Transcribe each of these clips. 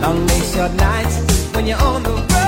Long days, short nights when you're on the road.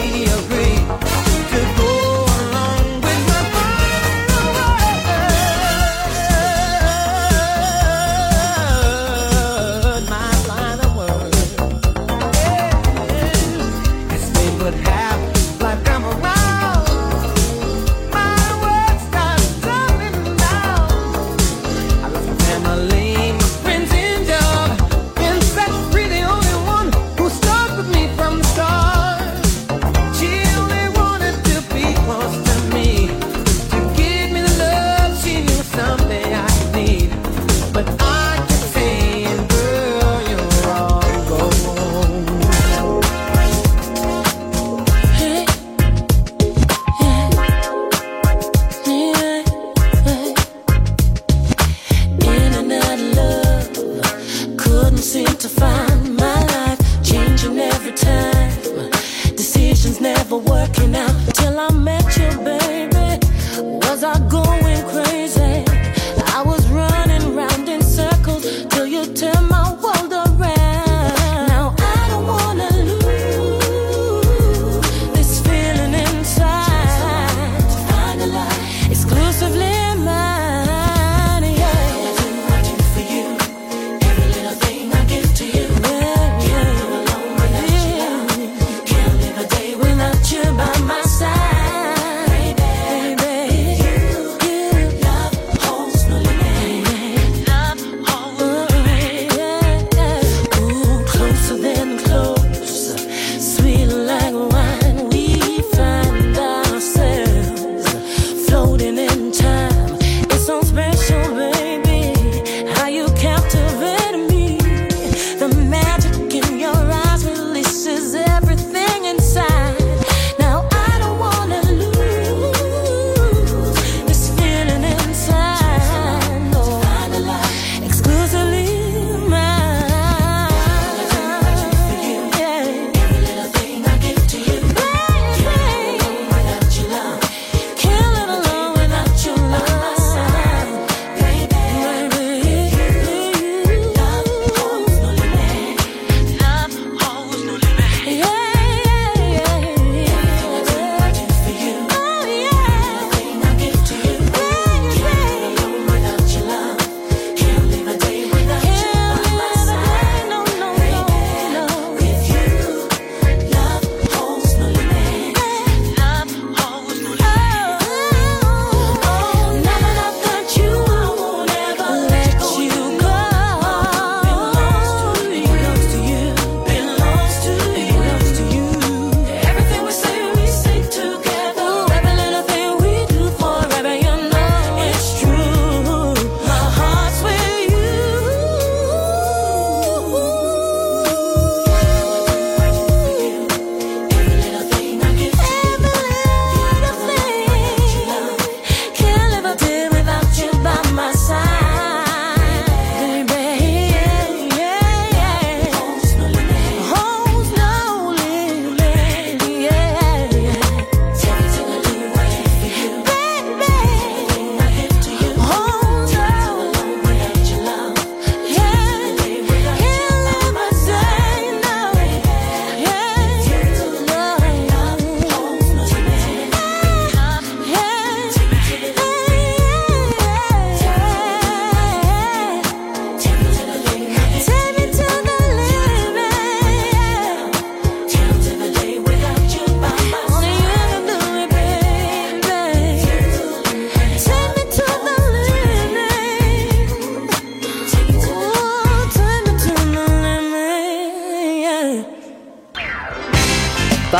radio.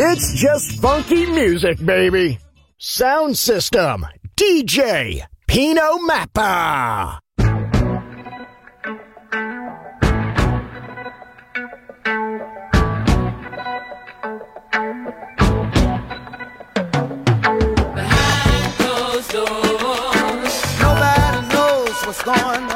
It's just funky music, baby. Sound system, DJ, Pino Mappa. Behind closed doors, nobody knows what's going on.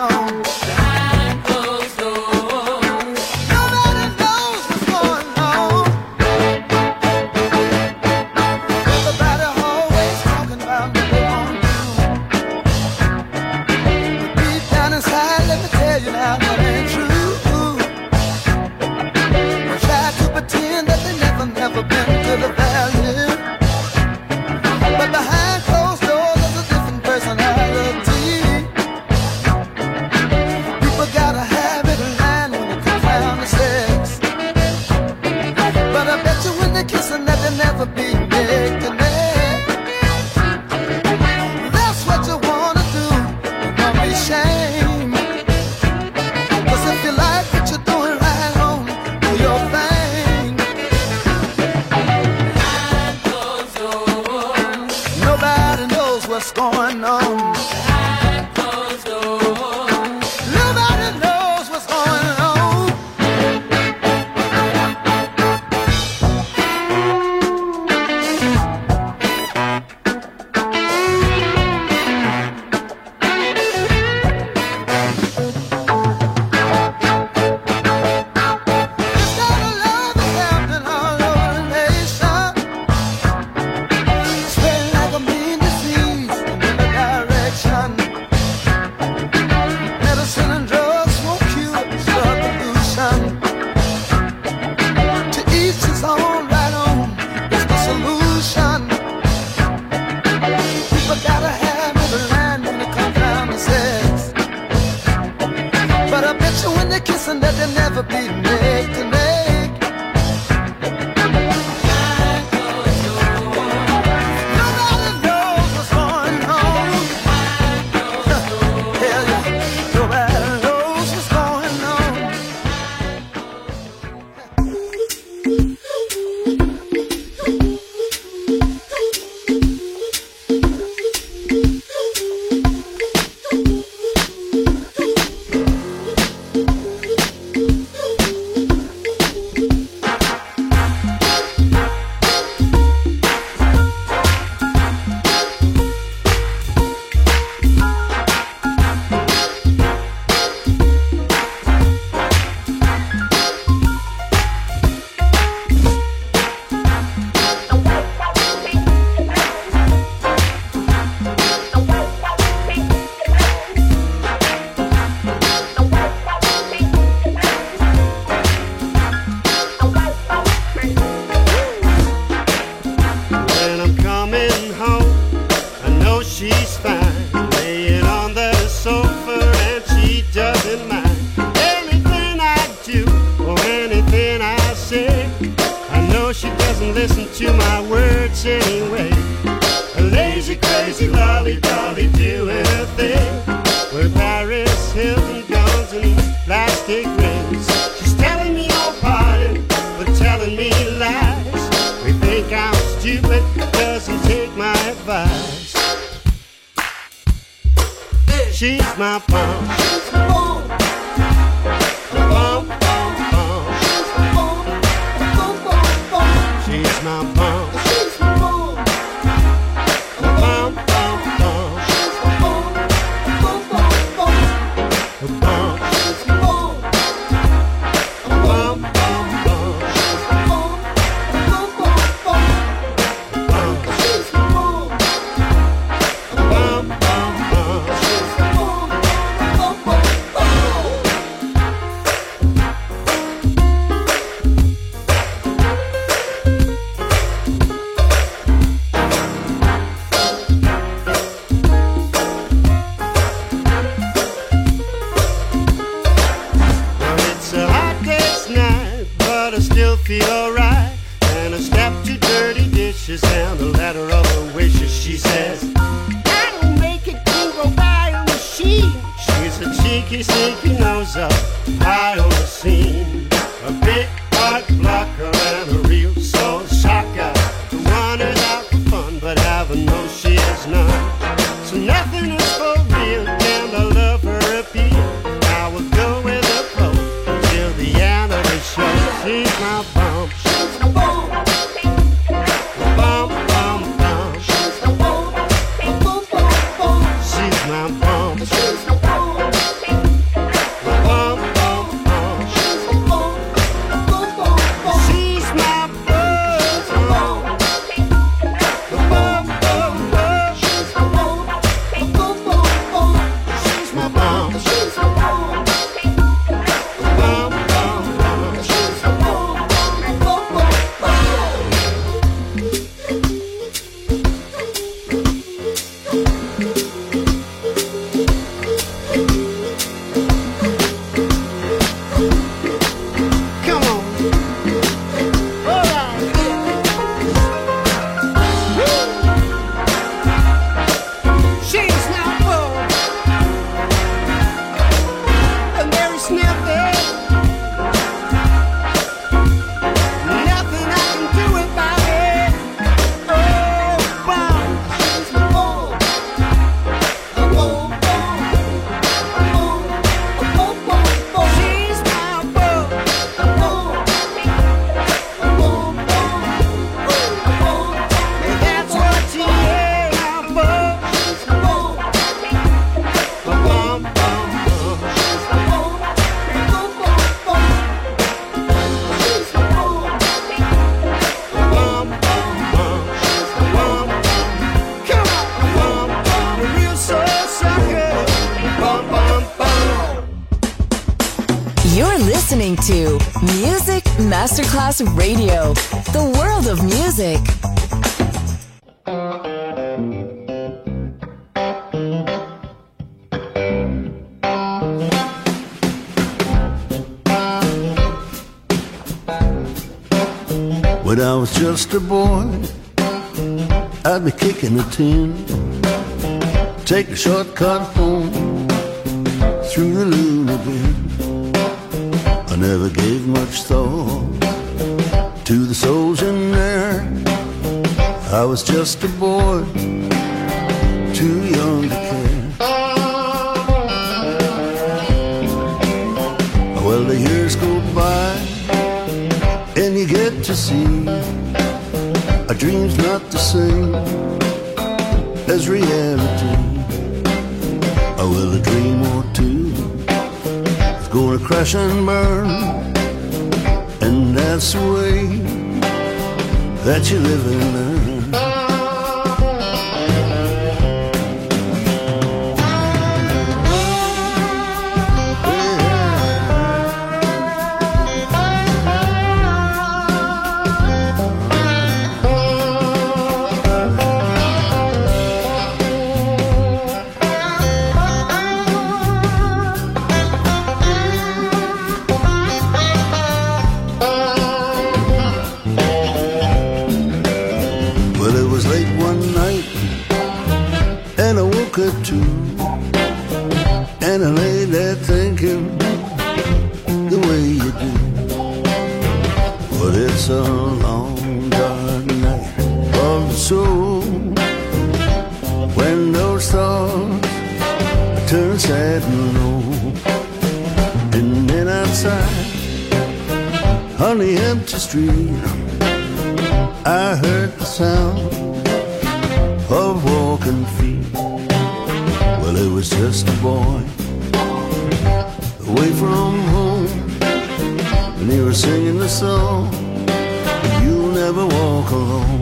She's my pump. A boy, I'd be kicking a tin, take a shortcut home through the Luna Bin. I never gave much thought to the souls in there. I was just a boy, too young to care. Well, the years go by, and you get to see a dream's not the same as reality. Oh, well, a dream or two gonna crash and burn, and that's the way that you live and learn. On the empty street. I heard the sound of walking feet. Well, it was just a boy away from home, and he was singing the song. You'll never walk alone.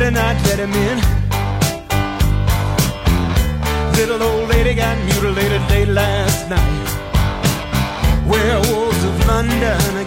Better not let him in. Little old lady got mutilated late last night. Werewolves of London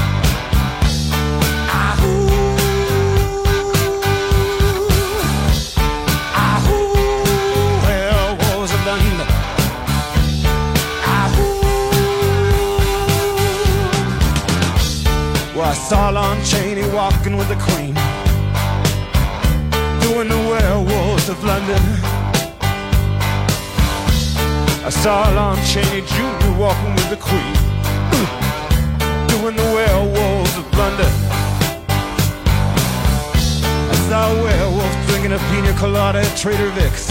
Saw Lon Chaney walking with the Queen, doing the werewolves of London. I saw Lon Chaney Jr. walking with the Queen, doing the werewolves of London. I saw a werewolf drinking a pina colada at Trader Vic's.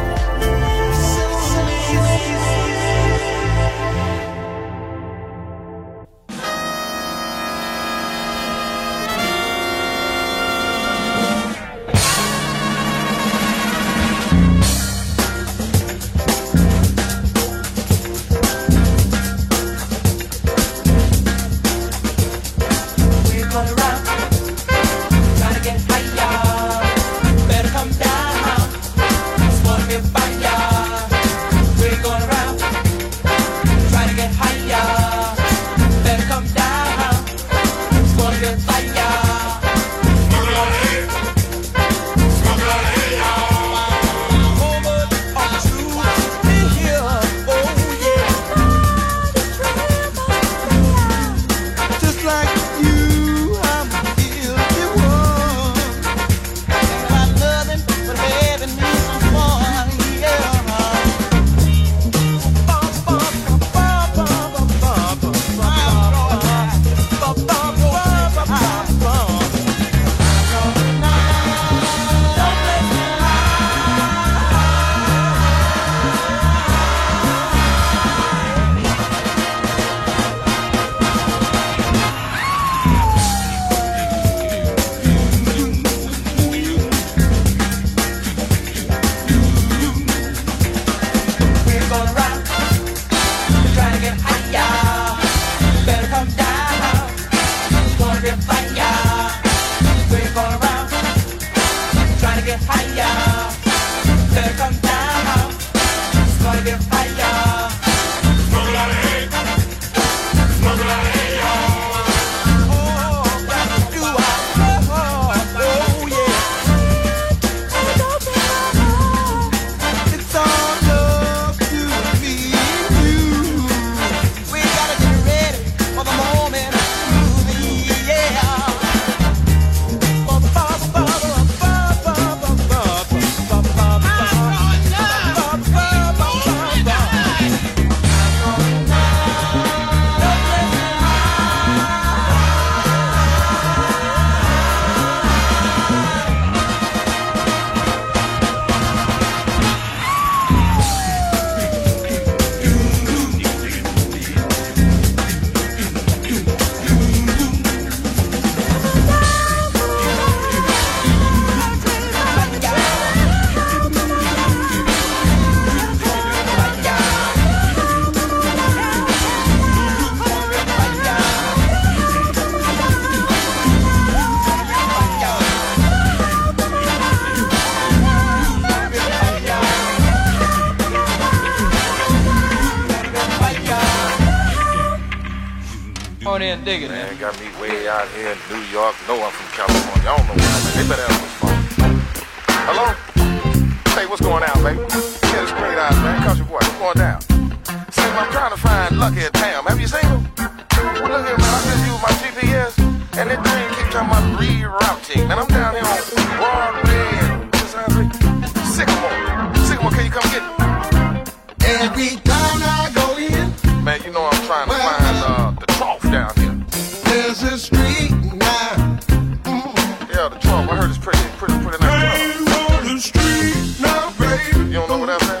heard it's pretty, pretty, pretty nice. Hey, on the street now, baby. You don't know what that means?